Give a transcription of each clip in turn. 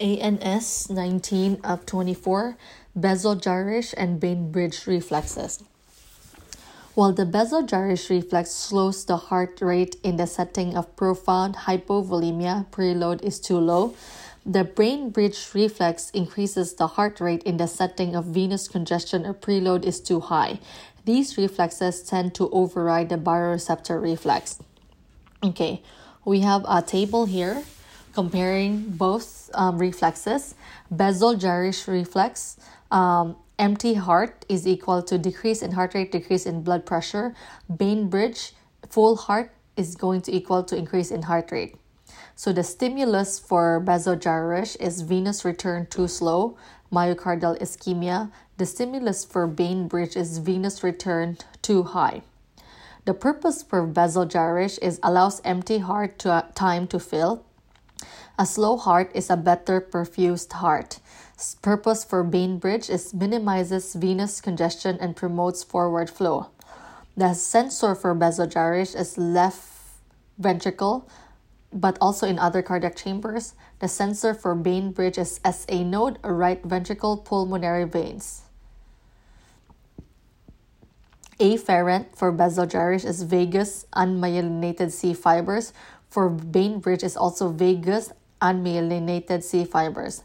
ANS 19 of 24 Bezold-Jarisch and Bainbridge reflexes. While the Bezold-Jarisch reflex slows the heart rate in the setting of profound hypovolemia, preload is too low, the Bainbridge reflex increases the heart rate in the setting of venous congestion or preload is too high. These reflexes tend to override the baroreceptor reflex. Okay, we have a table here comparing both um, reflexes. Bezold-Jarisch reflex, um, empty heart is equal to decrease in heart rate, decrease in blood pressure. Bainbridge, full heart is going to equal to increase in heart rate. So the stimulus for Jarisch is venous return too slow, myocardial ischemia. The stimulus for Bainbridge is venous return too high. The purpose for Jarisch is allows empty heart to, time to fill. A slow heart is a better perfused heart. Purpose for Bainbridge is minimizes venous congestion and promotes forward flow. The sensor for Bezold is left ventricle, but also in other cardiac chambers. The sensor for Bainbridge is SA node, right ventricle pulmonary veins. Afferent for Bezold is vagus unmyelinated C fibers. For Bainbridge is also vagus unmyelinated C fibers.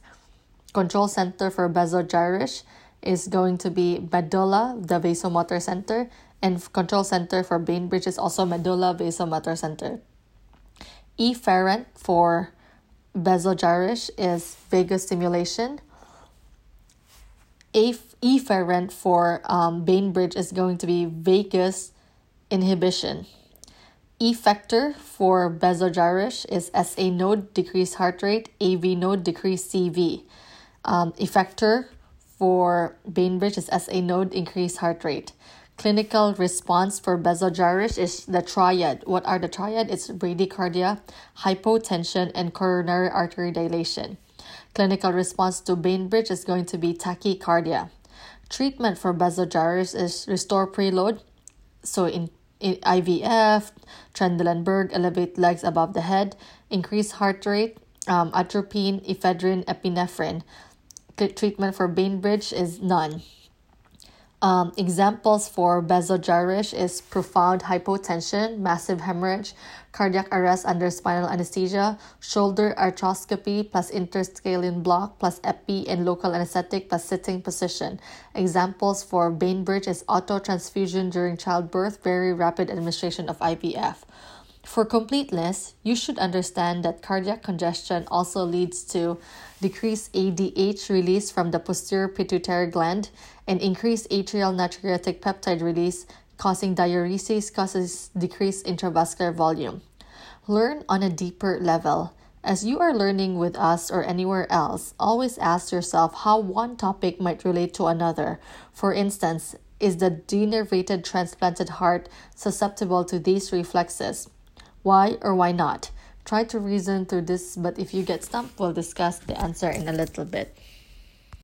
Control center for Bezold-Jarisch is going to be medulla, the vasomotor center, and control center for Bainbridge is also medulla vasomotor center. Efferent for Bezold-Jarisch is vagus stimulation. Efferent for um, Bainbridge is going to be vagus inhibition. Effector for Jarisch is SA node, decreased heart rate, AV node, decreased CV. Um, effector for Bainbridge is SA node, increased heart rate. Clinical response for Jarisch is the triad. What are the triad? It's bradycardia, hypotension, and coronary artery dilation. Clinical response to Bainbridge is going to be tachycardia. Treatment for Jarisch is restore preload. So in IVF, Trendelenburg, elevate legs above the head, increase heart rate, um, atropine, ephedrine, epinephrine. The treatment for Bainbridge is none. Um, examples for Bezold-Jarisch is profound hypotension, massive hemorrhage, cardiac arrest under spinal anesthesia, shoulder arthroscopy plus interscalene block plus epi and local anesthetic plus sitting position. Examples for Bainbridge is auto transfusion during childbirth, very rapid administration of IVF. For completeness, you should understand that cardiac congestion also leads to decreased ADH release from the posterior pituitary gland and increased atrial natriuretic peptide release, causing diuresis, causes decreased intravascular volume. Learn on a deeper level. As you are learning with us or anywhere else, always ask yourself how one topic might relate to another. For instance, is the denervated transplanted heart susceptible to these reflexes? Why or why not? Try to reason through this, but if you get stumped, we'll discuss the answer in a little bit.